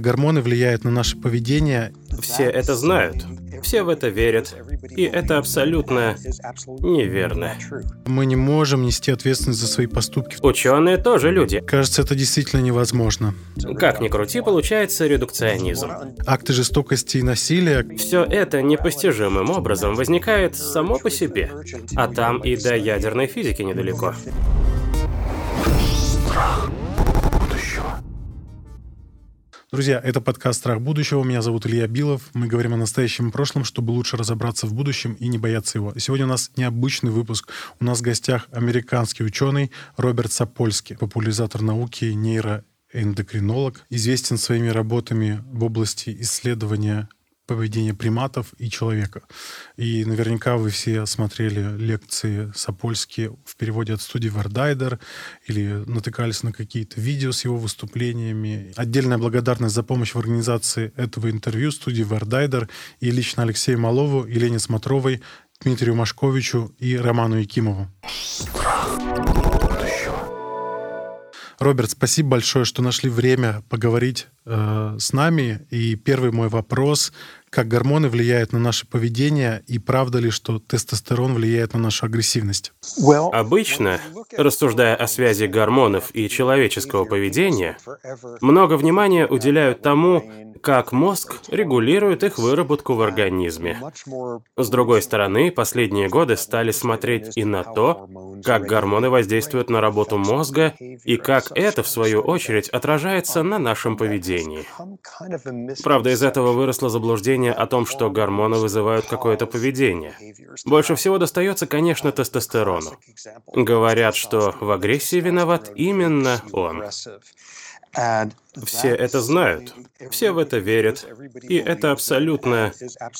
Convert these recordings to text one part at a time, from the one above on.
Гормоны влияют на наше поведение. Все это знают, все в это верят, и это абсолютно неверно. Мы не можем нести ответственность за свои поступки. Ученые тоже люди. Кажется, это действительно невозможно. Как ни крути, получается редукционизм. Акты жестокости и насилия. Все это непостижимым образом возникает само по себе, а там и до ядерной физики недалеко. Друзья, это подкаст «Страх будущего». Меня зовут Илья Билов. Мы говорим о настоящем и прошлом, чтобы лучше разобраться в будущем и не бояться его. Сегодня у нас необычный выпуск. У нас в гостях американский ученый Роберт Сапольский, популяризатор науки, нейроэндокринолог, известен своими работами в области исследования поведения приматов и человека. И наверняка вы все смотрели лекции Сапольски в переводе от студии Вардайдер или натыкались на какие-то видео с его выступлениями. Отдельная благодарность за помощь в организации этого интервью студии Вардайдер и лично Алексею Малову, Елене Смотровой, Дмитрию Машковичу и Роману Якимову. Роберт, спасибо большое, что нашли время поговорить э, с нами. И первый мой вопрос как гормоны влияют на наше поведение и правда ли, что тестостерон влияет на нашу агрессивность? Обычно, рассуждая о связи гормонов и человеческого поведения, много внимания уделяют тому, как мозг регулирует их выработку в организме. С другой стороны, последние годы стали смотреть и на то, как гормоны воздействуют на работу мозга и как это, в свою очередь, отражается на нашем поведении. Правда, из этого выросло заблуждение представление о том, что гормоны вызывают какое-то поведение. Больше всего достается, конечно, тестостерону. Говорят, что в агрессии виноват именно он. Все это знают, все в это верят, и это абсолютно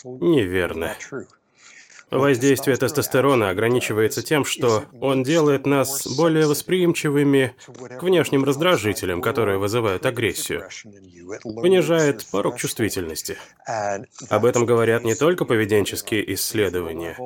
неверно. Воздействие тестостерона ограничивается тем, что он делает нас более восприимчивыми к внешним раздражителям, которые вызывают агрессию, понижает порог чувствительности. Об этом говорят не только поведенческие исследования,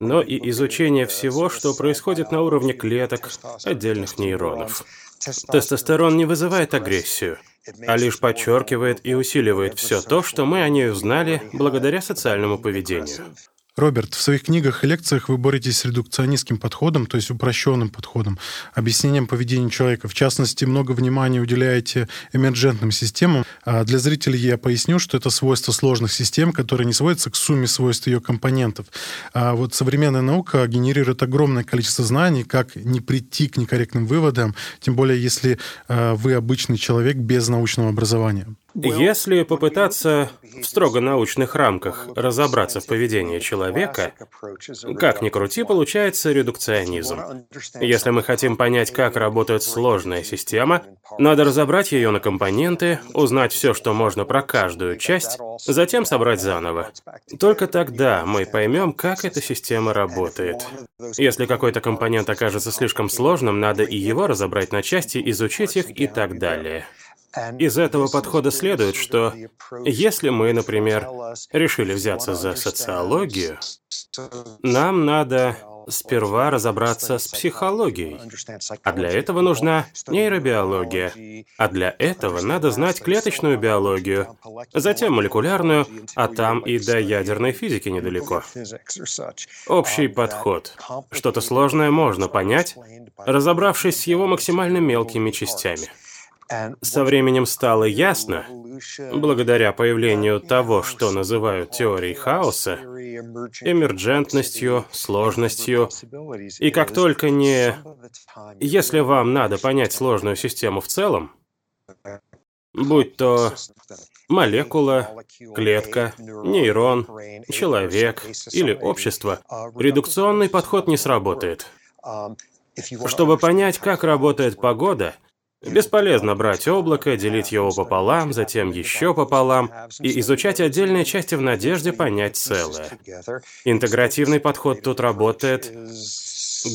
но и изучение всего, что происходит на уровне клеток отдельных нейронов. Тестостерон не вызывает агрессию, а лишь подчеркивает и усиливает все то, что мы о ней узнали благодаря социальному поведению. Роберт, в своих книгах и лекциях вы боретесь с редукционистским подходом, то есть упрощенным подходом, объяснением поведения человека. В частности, много внимания уделяете эмерджентным системам. А для зрителей я поясню, что это свойство сложных систем, которые не сводятся к сумме свойств ее компонентов. А вот современная наука генерирует огромное количество знаний, как не прийти к некорректным выводам, тем более если а, вы обычный человек без научного образования. Если попытаться в строго научных рамках разобраться в поведении человека, как ни крути, получается редукционизм. Если мы хотим понять, как работает сложная система, надо разобрать ее на компоненты, узнать все, что можно про каждую часть, затем собрать заново. Только тогда мы поймем, как эта система работает. Если какой-то компонент окажется слишком сложным, надо и его разобрать на части, изучить их и так далее. Из этого подхода следует, что если мы, например, решили взяться за социологию, нам надо сперва разобраться с психологией. А для этого нужна нейробиология. А для этого надо знать клеточную биологию, затем молекулярную, а там и до ядерной физики недалеко. Общий подход. Что-то сложное можно понять, разобравшись с его максимально мелкими частями. Со временем стало ясно, благодаря появлению того, что называют теорией хаоса, эмерджентностью, сложностью, и как только не... Если вам надо понять сложную систему в целом, будь то молекула, клетка, нейрон, человек или общество, редукционный подход не сработает. Чтобы понять, как работает погода, Бесполезно брать облако, делить его пополам, затем еще пополам и изучать отдельные части в надежде понять целое. Интегративный подход тут работает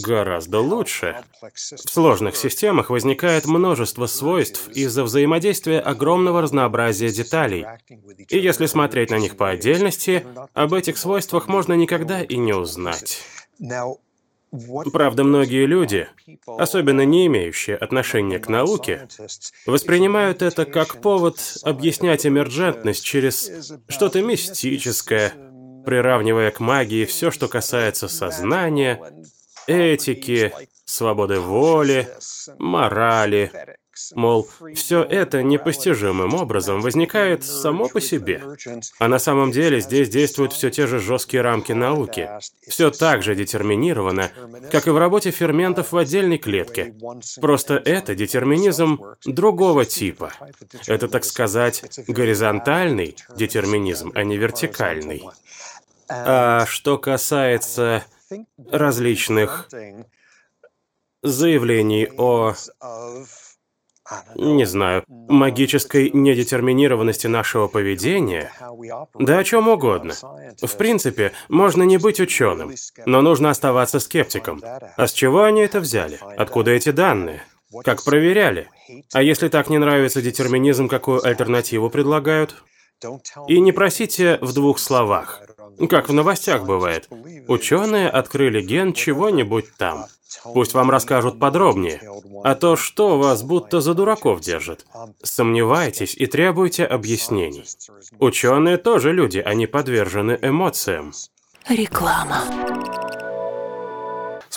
гораздо лучше. В сложных системах возникает множество свойств из-за взаимодействия огромного разнообразия деталей. И если смотреть на них по отдельности, об этих свойствах можно никогда и не узнать. Правда, многие люди, особенно не имеющие отношения к науке, воспринимают это как повод объяснять эмерджентность через что-то мистическое, приравнивая к магии все, что касается сознания, этики, свободы воли, морали, Мол, все это непостижимым образом возникает само по себе. А на самом деле здесь действуют все те же жесткие рамки науки. Все так же детерминировано, как и в работе ферментов в отдельной клетке. Просто это детерминизм другого типа. Это, так сказать, горизонтальный детерминизм, а не вертикальный. А что касается различных заявлений о не знаю, магической недетерминированности нашего поведения, да о чем угодно. В принципе, можно не быть ученым, но нужно оставаться скептиком. А с чего они это взяли? Откуда эти данные? Как проверяли? А если так не нравится детерминизм, какую альтернативу предлагают? И не просите в двух словах. Как в новостях бывает. Ученые открыли ген чего-нибудь там. Пусть вам расскажут подробнее. А то, что вас будто за дураков держит. Сомневайтесь и требуйте объяснений. Ученые тоже люди, они подвержены эмоциям. Реклама.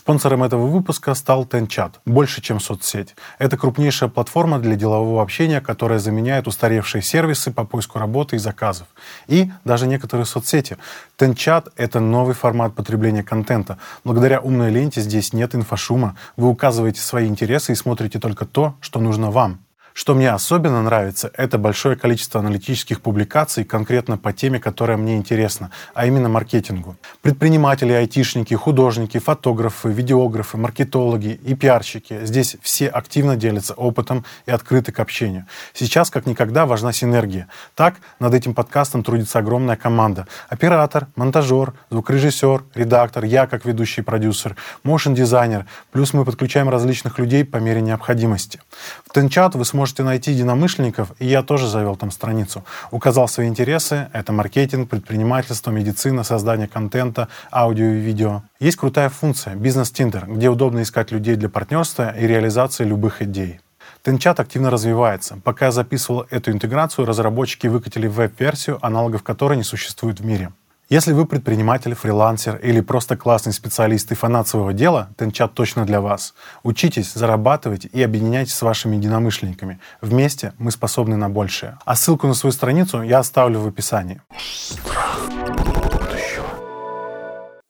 Спонсором этого выпуска стал TenChat, больше чем соцсеть. Это крупнейшая платформа для делового общения, которая заменяет устаревшие сервисы по поиску работы и заказов. И даже некоторые соцсети. TenChat — это новый формат потребления контента. Благодаря умной ленте здесь нет инфошума. Вы указываете свои интересы и смотрите только то, что нужно вам. Что мне особенно нравится, это большое количество аналитических публикаций конкретно по теме, которая мне интересна, а именно маркетингу. Предприниматели, айтишники, художники, фотографы, видеографы, маркетологи и пиарщики. Здесь все активно делятся опытом и открыты к общению. Сейчас как никогда важна синергия. Так, над этим подкастом трудится огромная команда. Оператор, монтажер, звукорежиссер, редактор, я как ведущий продюсер, моушен-дизайнер. Плюс мы подключаем различных людей по мере необходимости. В Тенчат вы сможете можете найти единомышленников, и я тоже завел там страницу. Указал свои интересы, это маркетинг, предпринимательство, медицина, создание контента, аудио и видео. Есть крутая функция «Бизнес-тиндер», где удобно искать людей для партнерства и реализации любых идей. Тенчат активно развивается. Пока я записывал эту интеграцию, разработчики выкатили веб-версию, аналогов которой не существует в мире. Если вы предприниматель, фрилансер или просто классный специалист и фанат своего дела, Тенчат точно для вас. Учитесь, зарабатывайте и объединяйтесь с вашими единомышленниками. Вместе мы способны на большее. А ссылку на свою страницу я оставлю в описании.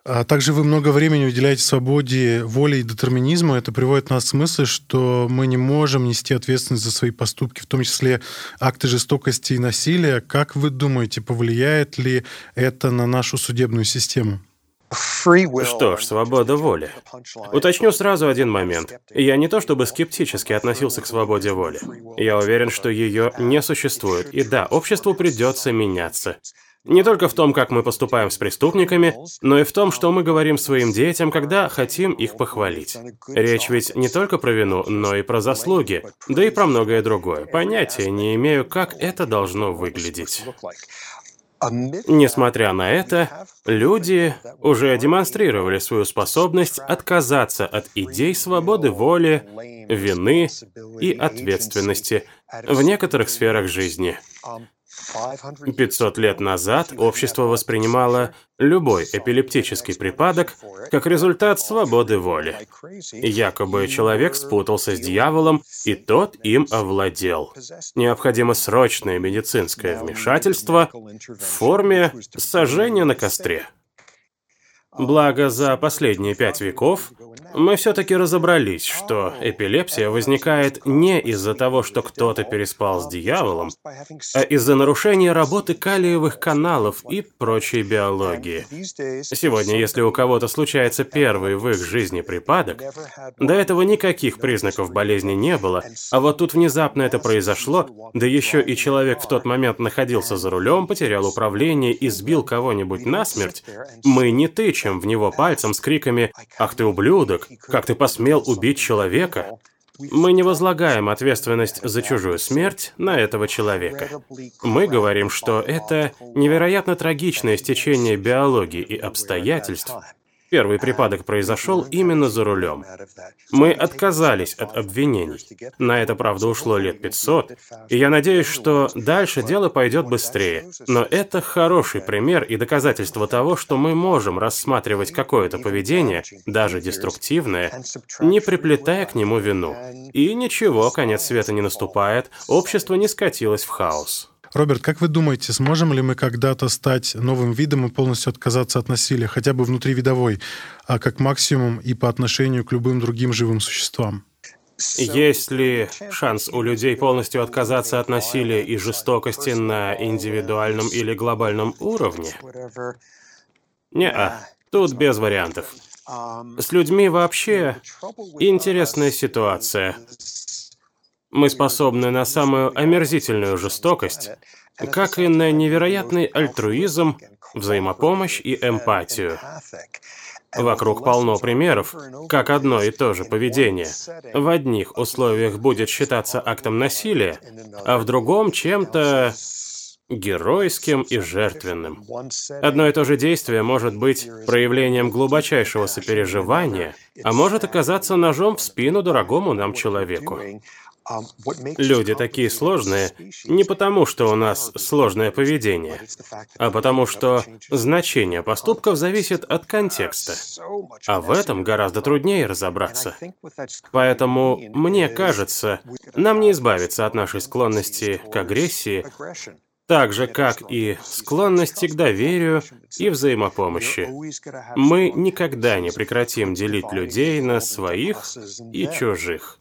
А также вы много времени уделяете свободе, воле и детерминизму. Это приводит нас к мысли, что мы не можем нести ответственность за свои поступки, в том числе акты жестокости и насилия. Как вы думаете, повлияет ли это на нашу судебную систему? Что ж, свобода воли. Уточню сразу один момент. Я не то чтобы скептически относился к свободе воли. Я уверен, что ее не существует. И да, обществу придется меняться. Не только в том, как мы поступаем с преступниками, но и в том, что мы говорим своим детям, когда хотим их похвалить. Речь ведь не только про вину, но и про заслуги, да и про многое другое. Понятия не имею, как это должно выглядеть. Несмотря на это, люди уже демонстрировали свою способность отказаться от идей свободы воли, вины и ответственности в некоторых сферах жизни. 500 лет назад общество воспринимало любой эпилептический припадок как результат свободы воли. Якобы человек спутался с дьяволом, и тот им овладел. Необходимо срочное медицинское вмешательство в форме сожжения на костре. Благо, за последние пять веков мы все-таки разобрались, что эпилепсия возникает не из-за того, что кто-то переспал с дьяволом, а из-за нарушения работы калиевых каналов и прочей биологии. Сегодня, если у кого-то случается первый в их жизни припадок, до этого никаких признаков болезни не было, а вот тут внезапно это произошло, да еще и человек в тот момент находился за рулем, потерял управление и сбил кого-нибудь насмерть, мы не тычем в него пальцем с криками «Ах ты ублюдок! Как ты посмел убить человека?» Мы не возлагаем ответственность за чужую смерть на этого человека. Мы говорим, что это невероятно трагичное стечение биологии и обстоятельств, Первый припадок произошел именно за рулем. Мы отказались от обвинений. На это, правда, ушло лет 500, и я надеюсь, что дальше дело пойдет быстрее. Но это хороший пример и доказательство того, что мы можем рассматривать какое-то поведение, даже деструктивное, не приплетая к нему вину. И ничего, конец света не наступает, общество не скатилось в хаос. Роберт, как вы думаете, сможем ли мы когда-то стать новым видом и полностью отказаться от насилия, хотя бы внутривидовой, а как максимум и по отношению к любым другим живым существам? Есть ли шанс у людей полностью отказаться от насилия и жестокости на индивидуальном или глобальном уровне? Не-а, тут без вариантов. С людьми вообще интересная ситуация. Мы способны на самую омерзительную жестокость, как и на невероятный альтруизм, взаимопомощь и эмпатию. Вокруг полно примеров, как одно и то же поведение в одних условиях будет считаться актом насилия, а в другом чем-то геройским и жертвенным. Одно и то же действие может быть проявлением глубочайшего сопереживания, а может оказаться ножом в спину дорогому нам человеку. Um, Люди такие сложные не потому, что у нас сложное поведение, а потому что значение поступков зависит от контекста. А в этом гораздо труднее разобраться. Поэтому, мне кажется, нам не избавиться от нашей склонности к агрессии, так же, как и склонности к доверию и взаимопомощи. Мы никогда не прекратим делить людей на своих и чужих.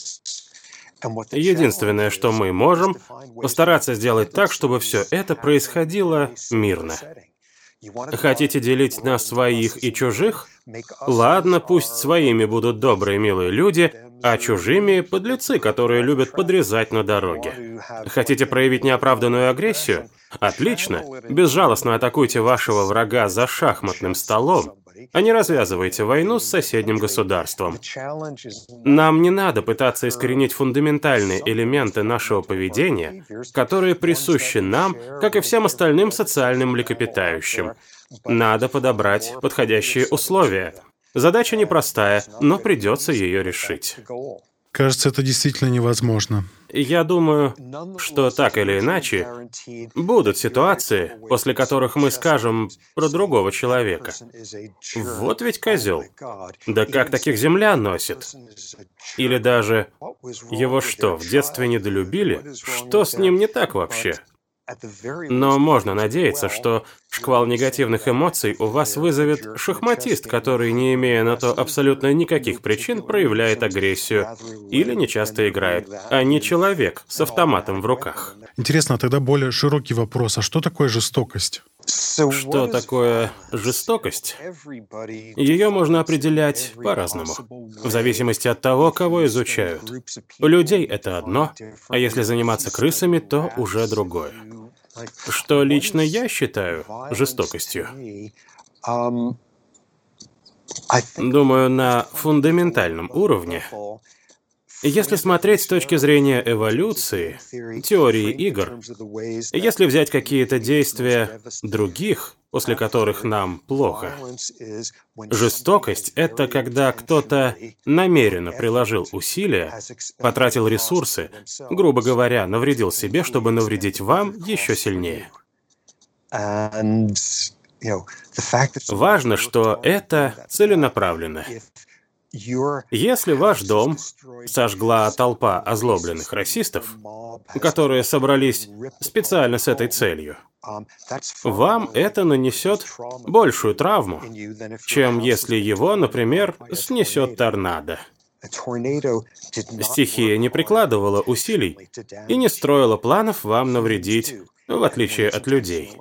Единственное, что мы можем, постараться сделать так, чтобы все это происходило мирно. Хотите делить на своих и чужих? Ладно, пусть своими будут добрые, милые люди, а чужими – подлецы, которые любят подрезать на дороге. Хотите проявить неоправданную агрессию? Отлично. Безжалостно атакуйте вашего врага за шахматным столом, а не развязывайте войну с соседним государством. Нам не надо пытаться искоренить фундаментальные элементы нашего поведения, которые присущи нам, как и всем остальным социальным млекопитающим. Надо подобрать подходящие условия. Задача непростая, но придется ее решить. Кажется, это действительно невозможно. Я думаю, что так или иначе будут ситуации, после которых мы скажем про другого человека. Вот ведь козел. Да как таких земля носит? Или даже его что, в детстве недолюбили? Что с ним не так вообще? Но можно надеяться, что шквал негативных эмоций у вас вызовет шахматист, который, не имея на то абсолютно никаких причин, проявляет агрессию или нечасто играет, а не человек с автоматом в руках. Интересно, а тогда более широкий вопрос. А что такое жестокость? Что такое жестокость? Ее можно определять по-разному, в зависимости от того, кого изучают. У людей это одно, а если заниматься крысами, то уже другое. Что лично я считаю жестокостью? Думаю, на фундаментальном уровне если смотреть с точки зрения эволюции, теории игр, если взять какие-то действия других, после которых нам плохо, жестокость — это когда кто-то намеренно приложил усилия, потратил ресурсы, грубо говоря, навредил себе, чтобы навредить вам еще сильнее. Важно, что это целенаправленно. Если ваш дом сожгла толпа озлобленных расистов, которые собрались специально с этой целью, вам это нанесет большую травму, чем если его, например, снесет торнадо. Стихия не прикладывала усилий и не строила планов вам навредить в отличие от людей.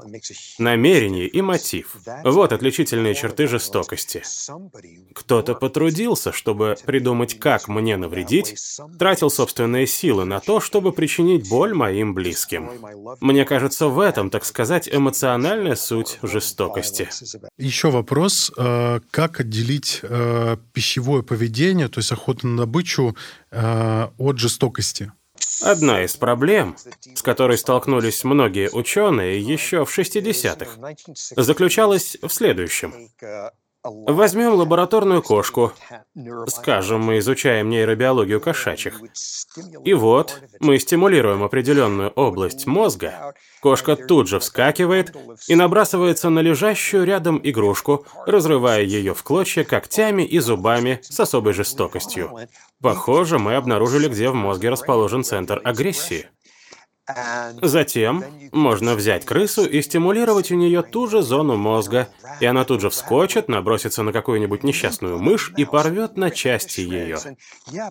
Намерение и мотив – вот отличительные черты жестокости. Кто-то потрудился, чтобы придумать, как мне навредить, тратил собственные силы на то, чтобы причинить боль моим близким. Мне кажется, в этом, так сказать, эмоциональная суть жестокости. Еще вопрос, э, как отделить э, пищевое поведение, то есть охоту на добычу, э, от жестокости? Одна из проблем, с которой столкнулись многие ученые еще в 60-х, заключалась в следующем. Возьмем лабораторную кошку. Скажем, мы изучаем нейробиологию кошачьих. И вот, мы стимулируем определенную область мозга, кошка тут же вскакивает и набрасывается на лежащую рядом игрушку, разрывая ее в клочья когтями и зубами с особой жестокостью. Похоже, мы обнаружили, где в мозге расположен центр агрессии. Затем можно взять крысу и стимулировать у нее ту же зону мозга, и она тут же вскочит, набросится на какую-нибудь несчастную мышь и порвет на части ее.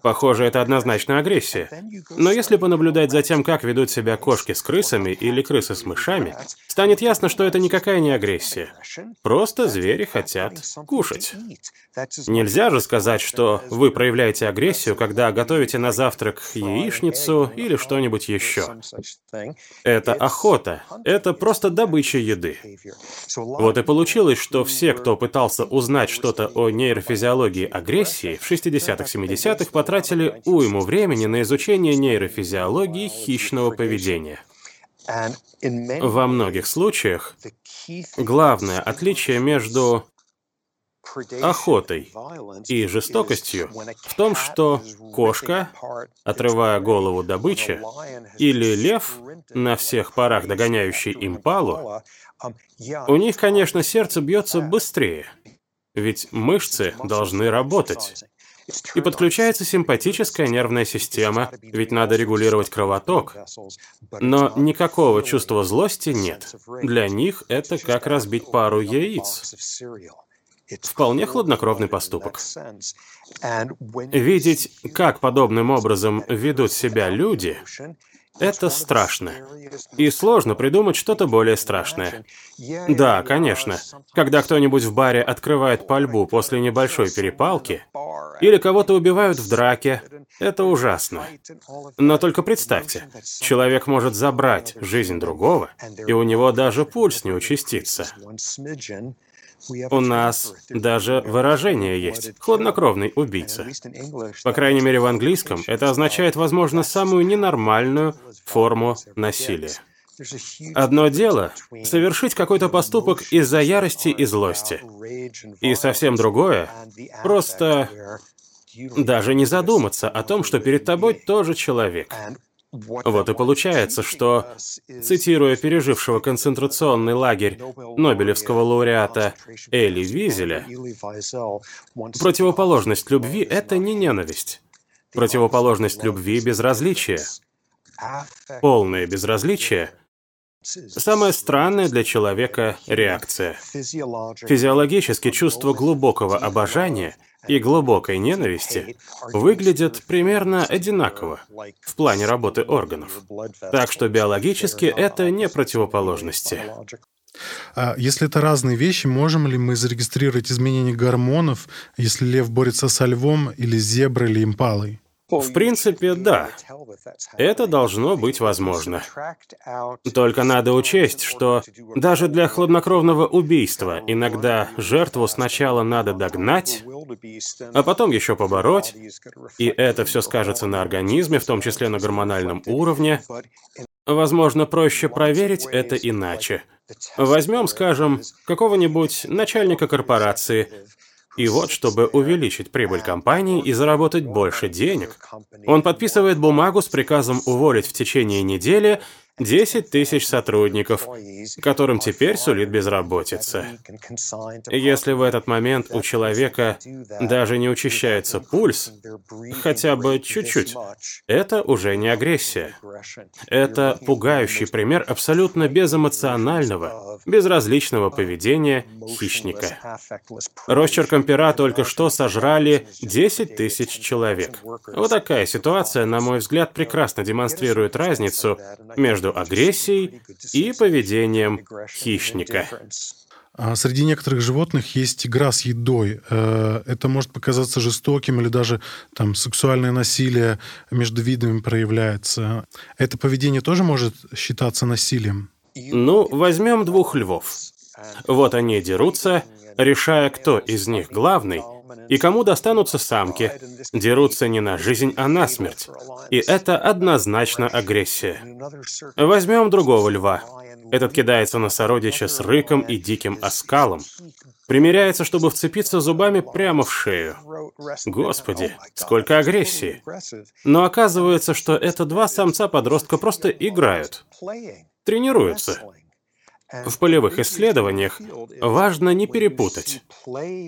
Похоже, это однозначно агрессия. Но если понаблюдать за тем, как ведут себя кошки с крысами или крысы с мышами, станет ясно, что это никакая не агрессия. Просто звери хотят кушать. Нельзя же сказать, что вы проявляете агрессию, когда готовите на завтрак яичницу или что-нибудь еще. Это охота. Это просто добыча еды. Вот и получилось, что все, кто пытался узнать что-то о нейрофизиологии агрессии, в 60-х, 70-х потратили уйму времени на изучение нейрофизиологии хищного поведения. Во многих случаях главное отличие между охотой и жестокостью в том, что кошка, отрывая голову добычи, или лев, на всех парах догоняющий импалу, у них, конечно, сердце бьется быстрее, ведь мышцы должны работать. И подключается симпатическая нервная система, ведь надо регулировать кровоток. Но никакого чувства злости нет. Для них это как разбить пару яиц. Вполне хладнокровный поступок. Видеть, как подобным образом ведут себя люди, это страшно. И сложно придумать что-то более страшное. Да, конечно. Когда кто-нибудь в баре открывает пальбу после небольшой перепалки, или кого-то убивают в драке, это ужасно. Но только представьте, человек может забрать жизнь другого, и у него даже пульс не участится. У нас даже выражение есть «хладнокровный убийца». По крайней мере, в английском это означает, возможно, самую ненормальную форму насилия. Одно дело — совершить какой-то поступок из-за ярости и злости. И совсем другое — просто даже не задуматься о том, что перед тобой тоже человек. Вот и получается, что, цитируя пережившего концентрационный лагерь Нобелевского лауреата Эли Визеля, противоположность любви — это не ненависть. Противоположность любви — безразличие. Полное безразличие — самая странная для человека реакция. Физиологически чувство глубокого обожания — и глубокой ненависти выглядят примерно одинаково в плане работы органов. Так что биологически это не противоположности. А если это разные вещи, можем ли мы зарегистрировать изменения гормонов, если лев борется со львом или зеброй или импалой? В принципе, да. Это должно быть возможно. Только надо учесть, что даже для хладнокровного убийства иногда жертву сначала надо догнать, а потом еще побороть, и это все скажется на организме, в том числе на гормональном уровне. Возможно, проще проверить это иначе. Возьмем, скажем, какого-нибудь начальника корпорации, и вот, чтобы увеличить прибыль компании и заработать больше денег, он подписывает бумагу с приказом уволить в течение недели 10 тысяч сотрудников, которым теперь сулит безработица. Если в этот момент у человека даже не учащается пульс, хотя бы чуть-чуть, это уже не агрессия. Это пугающий пример абсолютно безэмоционального, безразличного поведения хищника. Росчерком пера только что сожрали 10 тысяч человек. Вот такая ситуация, на мой взгляд, прекрасно демонстрирует разницу между между агрессией и поведением хищника. А среди некоторых животных есть игра с едой. Э, это может показаться жестоким или даже там сексуальное насилие между видами проявляется. Это поведение тоже может считаться насилием? Ну, возьмем двух львов. Вот они дерутся, решая, кто из них главный, и кому достанутся самки. Дерутся не на жизнь, а на смерть. И это однозначно агрессия. Возьмем другого льва. Этот кидается на сородича с рыком и диким оскалом. примеряется, чтобы вцепиться зубами прямо в шею. Господи, сколько агрессии. Но оказывается, что это два самца-подростка просто играют, тренируются. В полевых исследованиях важно не перепутать.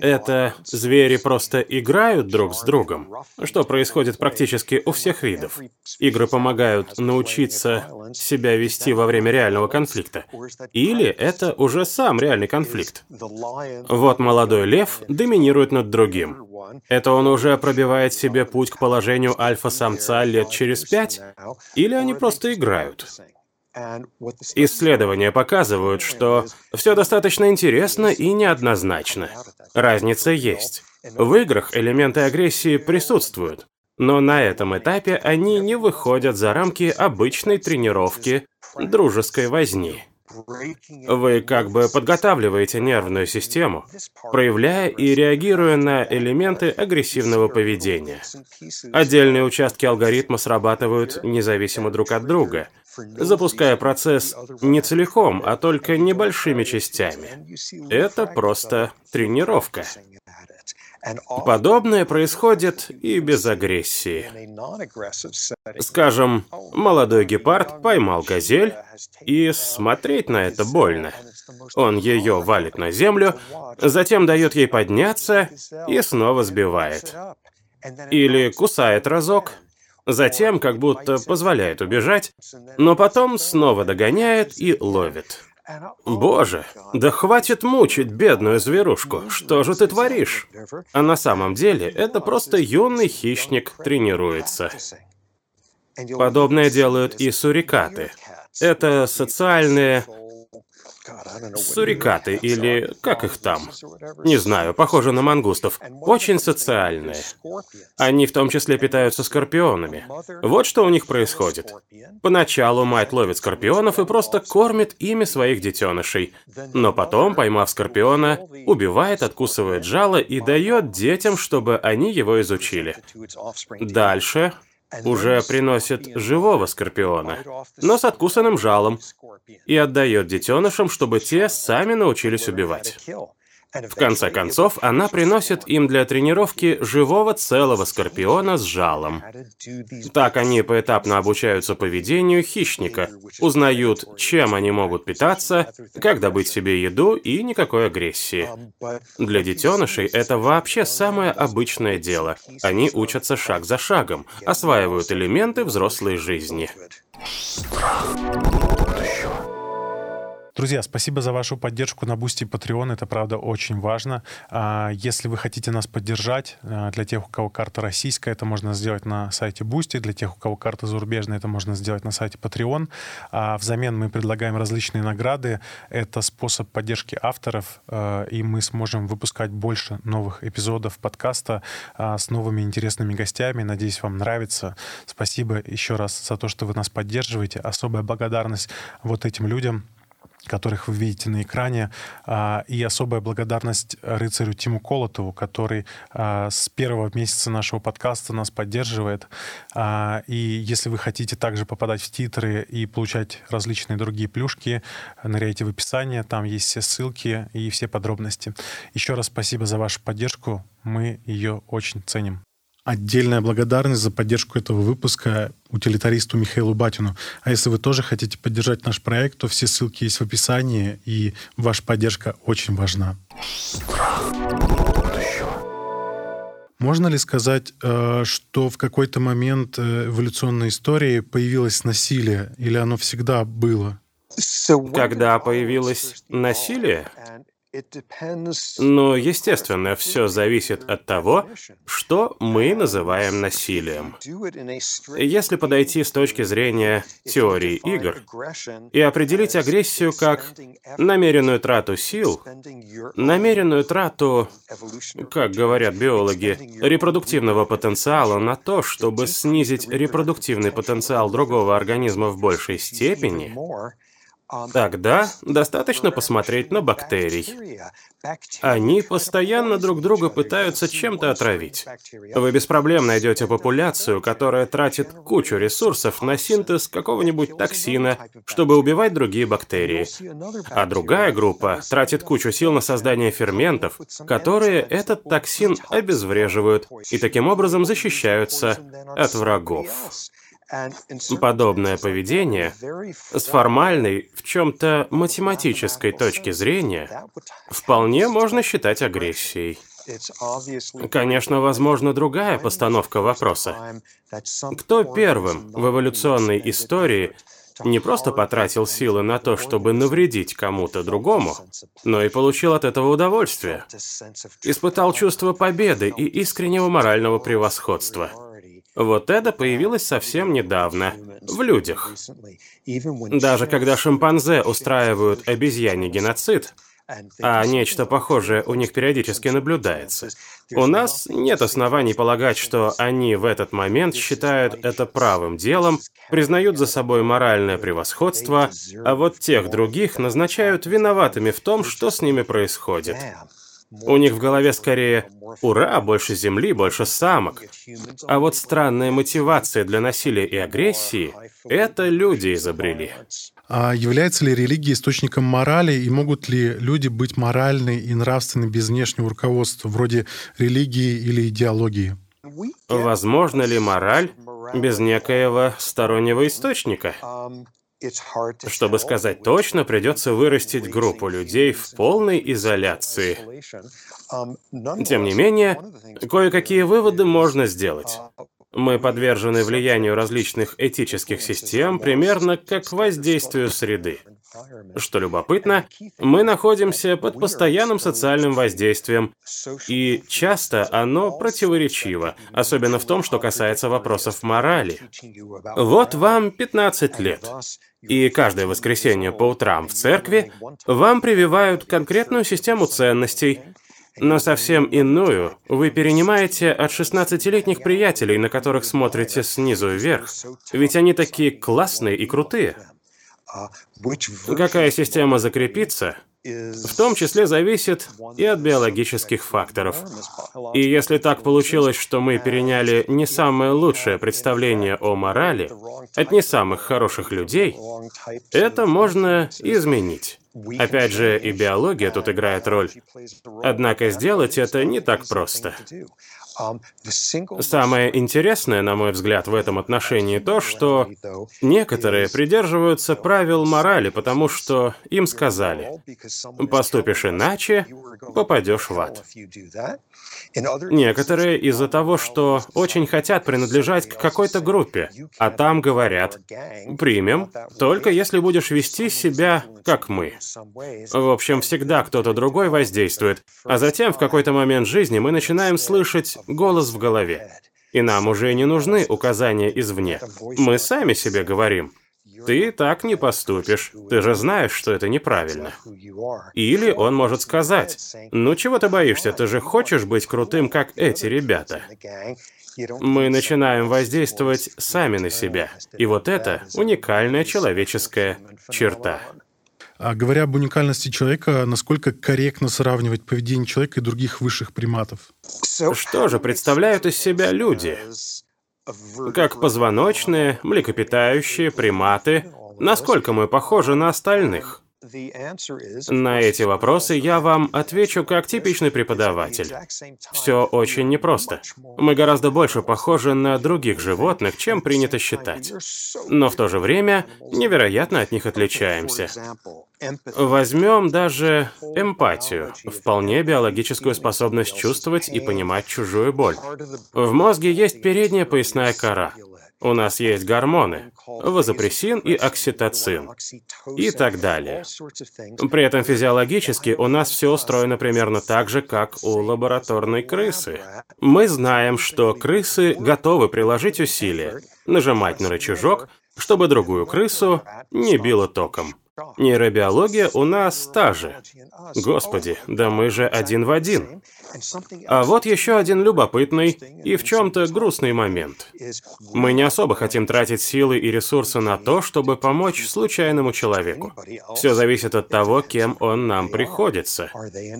Это звери просто играют друг с другом, что происходит практически у всех видов. Игры помогают научиться себя вести во время реального конфликта. Или это уже сам реальный конфликт. Вот молодой лев доминирует над другим. Это он уже пробивает себе путь к положению альфа-самца лет через пять? Или они просто играют? Исследования показывают, что все достаточно интересно и неоднозначно. Разница есть. В играх элементы агрессии присутствуют, но на этом этапе они не выходят за рамки обычной тренировки дружеской возни. Вы как бы подготавливаете нервную систему, проявляя и реагируя на элементы агрессивного поведения. Отдельные участки алгоритма срабатывают независимо друг от друга, запуская процесс не целиком, а только небольшими частями. Это просто тренировка. Подобное происходит и без агрессии. Скажем, молодой гепард поймал газель, и смотреть на это больно. Он ее валит на землю, затем дает ей подняться и снова сбивает. Или кусает разок, затем как будто позволяет убежать, но потом снова догоняет и ловит. Боже, да хватит мучить бедную зверушку. Что же ты творишь? А на самом деле это просто юный хищник тренируется. Подобное делают и сурикаты. Это социальные Сурикаты или как их там? Не знаю, похоже на мангустов. Очень социальные. Они в том числе питаются скорпионами. Вот что у них происходит. Поначалу мать ловит скорпионов и просто кормит ими своих детенышей. Но потом, поймав скорпиона, убивает, откусывает жало и дает детям, чтобы они его изучили. Дальше уже приносит живого скорпиона, но с откусанным жалом, и отдает детенышам, чтобы те сами научились убивать. В конце концов, она приносит им для тренировки живого целого скорпиона с жалом. Так они поэтапно обучаются поведению хищника, узнают, чем они могут питаться, как добыть себе еду и никакой агрессии. Для детенышей это вообще самое обычное дело. Они учатся шаг за шагом, осваивают элементы взрослой жизни. Страх. Друзья, спасибо за вашу поддержку на Boosty и Patreon. Это, правда, очень важно. А, если вы хотите нас поддержать, а, для тех, у кого карта российская, это можно сделать на сайте Boosty. Для тех, у кого карта зарубежная, это можно сделать на сайте Patreon. А взамен мы предлагаем различные награды. Это способ поддержки авторов, и мы сможем выпускать больше новых эпизодов подкаста с новыми интересными гостями. Надеюсь, вам нравится. Спасибо еще раз за то, что вы нас поддерживаете. Особая благодарность вот этим людям, которых вы видите на экране. А, и особая благодарность рыцарю Тиму Колотову, который а, с первого месяца нашего подкаста нас поддерживает. А, и если вы хотите также попадать в титры и получать различные другие плюшки, ныряйте в описание, там есть все ссылки и все подробности. Еще раз спасибо за вашу поддержку, мы ее очень ценим. Отдельная благодарность за поддержку этого выпуска утилитаристу Михаилу Батину. А если вы тоже хотите поддержать наш проект, то все ссылки есть в описании, и ваша поддержка очень важна. Можно ли сказать, э, что в какой-то момент э, эволюционной истории появилось насилие, или оно всегда было? Когда появилось насилие, но, естественно, все зависит от того, что мы называем насилием. Если подойти с точки зрения теории игр и определить агрессию как намеренную трату сил, намеренную трату, как говорят биологи, репродуктивного потенциала на то, чтобы снизить репродуктивный потенциал другого организма в большей степени, Тогда достаточно посмотреть на бактерий. Они постоянно друг друга пытаются чем-то отравить. Вы без проблем найдете популяцию, которая тратит кучу ресурсов на синтез какого-нибудь токсина, чтобы убивать другие бактерии. А другая группа тратит кучу сил на создание ферментов, которые этот токсин обезвреживают и таким образом защищаются от врагов. Подобное поведение с формальной, в чем-то математической точки зрения, вполне можно считать агрессией. Конечно, возможно другая постановка вопроса. Кто первым в эволюционной истории не просто потратил силы на то, чтобы навредить кому-то другому, но и получил от этого удовольствие, испытал чувство победы и искреннего морального превосходства – вот это появилось совсем недавно, в людях. Даже когда шимпанзе устраивают обезьяний геноцид, а нечто похожее у них периодически наблюдается. У нас нет оснований полагать, что они в этот момент считают это правым делом, признают за собой моральное превосходство, а вот тех других назначают виноватыми в том, что с ними происходит. У них в голове скорее «Ура, больше земли, больше самок». А вот странная мотивация для насилия и агрессии – это люди изобрели. А является ли религия источником морали, и могут ли люди быть моральны и нравственны без внешнего руководства, вроде религии или идеологии? Возможно ли мораль без некоего стороннего источника? Чтобы сказать точно, придется вырастить группу людей в полной изоляции. Тем не менее, кое-какие выводы можно сделать. Мы подвержены влиянию различных этических систем примерно как воздействию среды. Что любопытно, мы находимся под постоянным социальным воздействием, и часто оно противоречиво, особенно в том, что касается вопросов морали. Вот вам 15 лет, и каждое воскресенье по утрам в церкви вам прививают конкретную систему ценностей, но совсем иную вы перенимаете от 16-летних приятелей, на которых смотрите снизу вверх. Ведь они такие классные и крутые. Какая система закрепится, в том числе зависит и от биологических факторов. И если так получилось, что мы переняли не самое лучшее представление о морали от не самых хороших людей, это можно изменить. Опять же, и биология тут играет роль. Однако сделать это не так просто. Самое интересное, на мой взгляд, в этом отношении то, что некоторые придерживаются правил морали, потому что им сказали, поступишь иначе, попадешь в ад. Некоторые из-за того, что очень хотят принадлежать к какой-то группе, а там говорят, примем, только если будешь вести себя как мы. В общем, всегда кто-то другой воздействует, а затем в какой-то момент жизни мы начинаем слышать голос в голове. И нам уже не нужны указания извне. Мы сами себе говорим, ты так не поступишь. Ты же знаешь, что это неправильно. Или он может сказать, ну чего ты боишься, ты же хочешь быть крутым, как эти ребята. Мы начинаем воздействовать сами на себя. И вот это уникальная человеческая черта. А говоря об уникальности человека, насколько корректно сравнивать поведение человека и других высших приматов? Что же представляют из себя люди? Как позвоночные, млекопитающие, приматы, насколько мы похожи на остальных? На эти вопросы я вам отвечу как типичный преподаватель. Все очень непросто. Мы гораздо больше похожи на других животных, чем принято считать. Но в то же время невероятно от них отличаемся. Возьмем даже эмпатию, вполне биологическую способность чувствовать и понимать чужую боль. В мозге есть передняя поясная кора. У нас есть гормоны, вазопрессин и окситоцин и так далее. При этом физиологически у нас все устроено примерно так же, как у лабораторной крысы. Мы знаем, что крысы готовы приложить усилия, нажимать на рычажок, чтобы другую крысу не било током. Нейробиология у нас та же. Господи, да мы же один в один. А вот еще один любопытный и в чем-то грустный момент. Мы не особо хотим тратить силы и ресурсы на то, чтобы помочь случайному человеку. Все зависит от того, кем он нам приходится.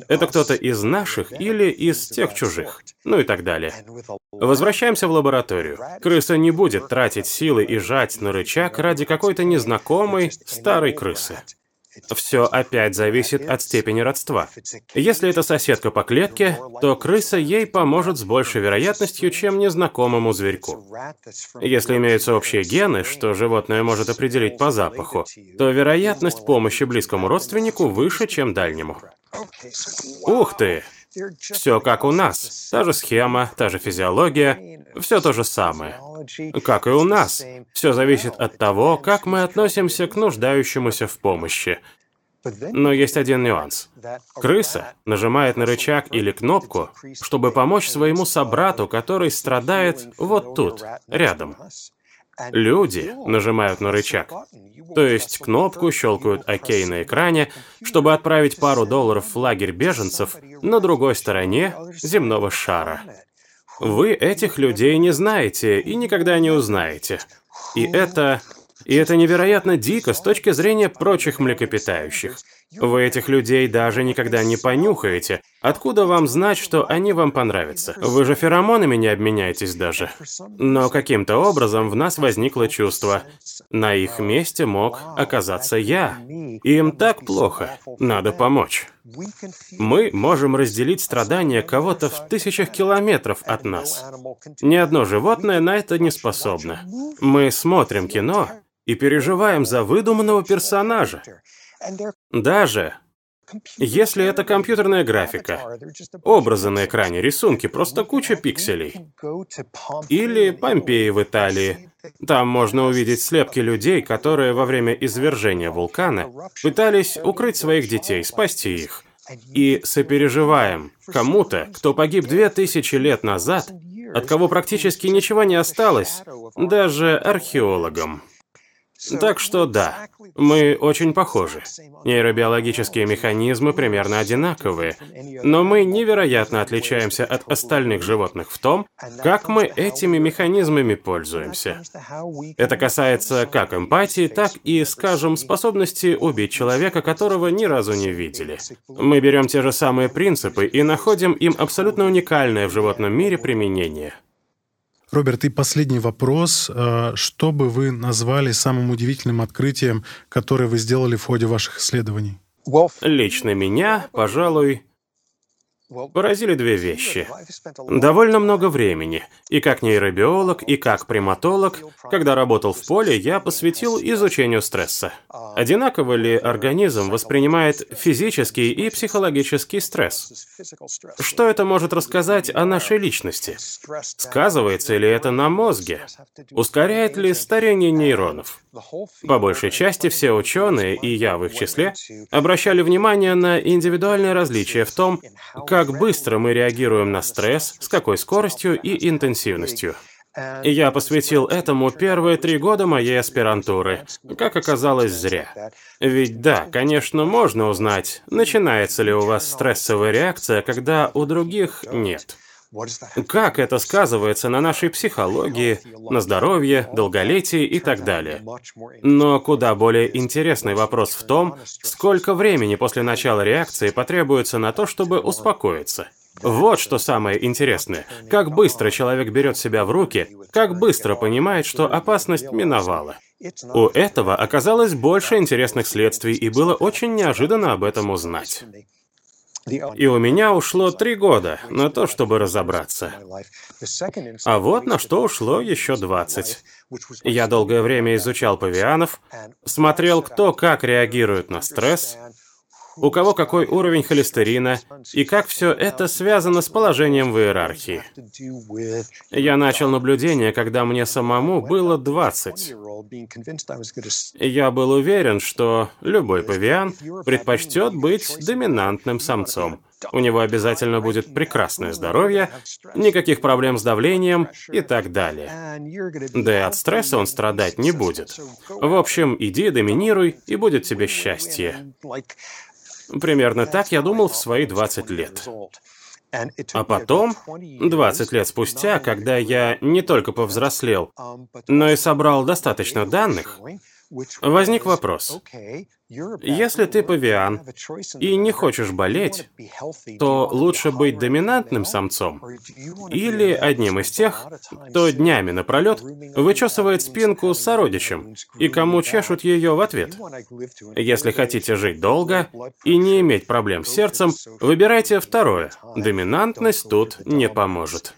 Это кто-то из наших или из тех чужих. Ну и так далее. Возвращаемся в лабораторию. Крыса не будет тратить силы и жать на рычаг ради какой-то незнакомой старой крысы. Все опять зависит от степени родства. Если это соседка по клетке, то крыса ей поможет с большей вероятностью, чем незнакомому зверьку. Если имеются общие гены, что животное может определить по запаху, то вероятность помощи близкому родственнику выше, чем дальнему. Ух ты! Все как у нас. Та же схема, та же физиология, все то же самое. Как и у нас. Все зависит от того, как мы относимся к нуждающемуся в помощи. Но есть один нюанс. Крыса нажимает на рычаг или кнопку, чтобы помочь своему собрату, который страдает вот тут, рядом. Люди нажимают на рычаг, то есть кнопку, щелкают ОК на экране, чтобы отправить пару долларов в лагерь беженцев на другой стороне земного шара. Вы этих людей не знаете и никогда не узнаете. И это... И это невероятно дико с точки зрения прочих млекопитающих. Вы этих людей даже никогда не понюхаете. Откуда вам знать, что они вам понравятся? Вы же феромонами не обменяетесь даже. Но каким-то образом в нас возникло чувство. На их месте мог оказаться я. Им так плохо. Надо помочь. Мы можем разделить страдания кого-то в тысячах километров от нас. Ни одно животное на это не способно. Мы смотрим кино и переживаем за выдуманного персонажа. Даже если это компьютерная графика, образы на экране, рисунки, просто куча пикселей. Или Помпеи в Италии. Там можно увидеть слепки людей, которые во время извержения вулкана пытались укрыть своих детей, спасти их. И сопереживаем кому-то, кто погиб две тысячи лет назад, от кого практически ничего не осталось, даже археологам. Так что да, мы очень похожи. Нейробиологические механизмы примерно одинаковые, но мы невероятно отличаемся от остальных животных в том, как мы этими механизмами пользуемся. Это касается как эмпатии, так и, скажем, способности убить человека, которого ни разу не видели. Мы берем те же самые принципы и находим им абсолютно уникальное в животном мире применение. Роберт, и последний вопрос. Э, что бы вы назвали самым удивительным открытием, которое вы сделали в ходе ваших исследований? Лично меня, пожалуй, поразили две вещи. Довольно много времени, и как нейробиолог, и как приматолог, когда работал в поле, я посвятил изучению стресса. Одинаково ли организм воспринимает физический и психологический стресс? Что это может рассказать о нашей личности? Сказывается ли это на мозге? Ускоряет ли старение нейронов? По большей части все ученые, и я в их числе, обращали внимание на индивидуальные различия в том, как быстро мы реагируем на стресс, с какой скоростью и интенсивностью. И я посвятил этому первые три года моей аспирантуры. Как оказалось, зря. Ведь да, конечно, можно узнать, начинается ли у вас стрессовая реакция, когда у других нет. Как это сказывается на нашей психологии, на здоровье, долголетии и так далее. Но куда более интересный вопрос в том, сколько времени после начала реакции потребуется на то, чтобы успокоиться. Вот что самое интересное. Как быстро человек берет себя в руки, как быстро понимает, что опасность миновала. У этого оказалось больше интересных следствий, и было очень неожиданно об этом узнать. И у меня ушло три года на то, чтобы разобраться. А вот на что ушло еще 20. Я долгое время изучал павианов, смотрел, кто как реагирует на стресс, у кого какой уровень холестерина и как все это связано с положением в иерархии. Я начал наблюдение, когда мне самому было 20. Я был уверен, что любой павиан предпочтет быть доминантным самцом. У него обязательно будет прекрасное здоровье, никаких проблем с давлением и так далее. Да и от стресса он страдать не будет. В общем, иди, доминируй, и будет тебе счастье. Примерно так я думал в свои 20 лет. А потом, 20 лет спустя, когда я не только повзрослел, но и собрал достаточно данных, возник вопрос. Если ты павиан и не хочешь болеть, то лучше быть доминантным самцом или одним из тех, кто днями напролет вычесывает спинку сородичем и кому чешут ее в ответ. Если хотите жить долго и не иметь проблем с сердцем, выбирайте второе. Доминантность тут не поможет.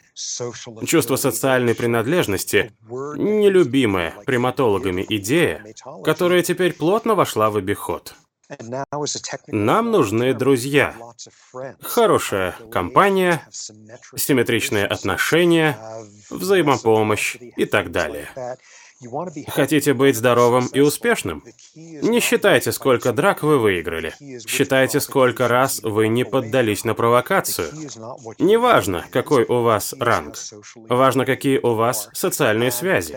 Чувство социальной принадлежности – нелюбимая приматологами идея, которая теперь плотно вошла в обиход. Нам нужны друзья, хорошая компания, симметричные отношения, взаимопомощь и так далее. Хотите быть здоровым и успешным? Не считайте, сколько драк вы выиграли. Считайте, сколько раз вы не поддались на провокацию. Неважно, какой у вас ранг. Важно, какие у вас социальные связи.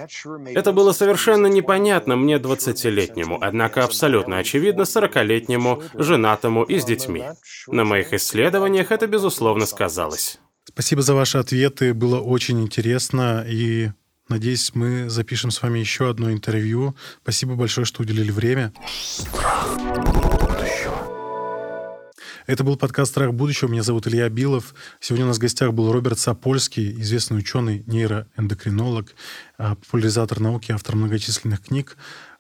Это было совершенно непонятно мне 20-летнему, однако абсолютно очевидно 40-летнему, женатому и с детьми. На моих исследованиях это, безусловно, сказалось. Спасибо за ваши ответы, было очень интересно и Надеюсь, мы запишем с вами еще одно интервью. Спасибо большое, что уделили время. Это был подкаст «Страх будущего». Меня зовут Илья Билов. Сегодня у нас в гостях был Роберт Сапольский, известный ученый, нейроэндокринолог, а, популяризатор науки, автор многочисленных книг.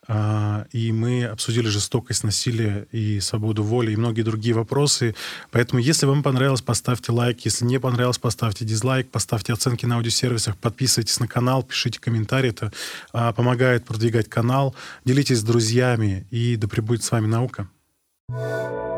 А, и мы обсудили жестокость, насилие и свободу воли, и многие другие вопросы. Поэтому, если вам понравилось, поставьте лайк. Если не понравилось, поставьте дизлайк, поставьте оценки на аудиосервисах, подписывайтесь на канал, пишите комментарии. Это а, помогает продвигать канал. Делитесь с друзьями, и да пребудет с вами наука. thank you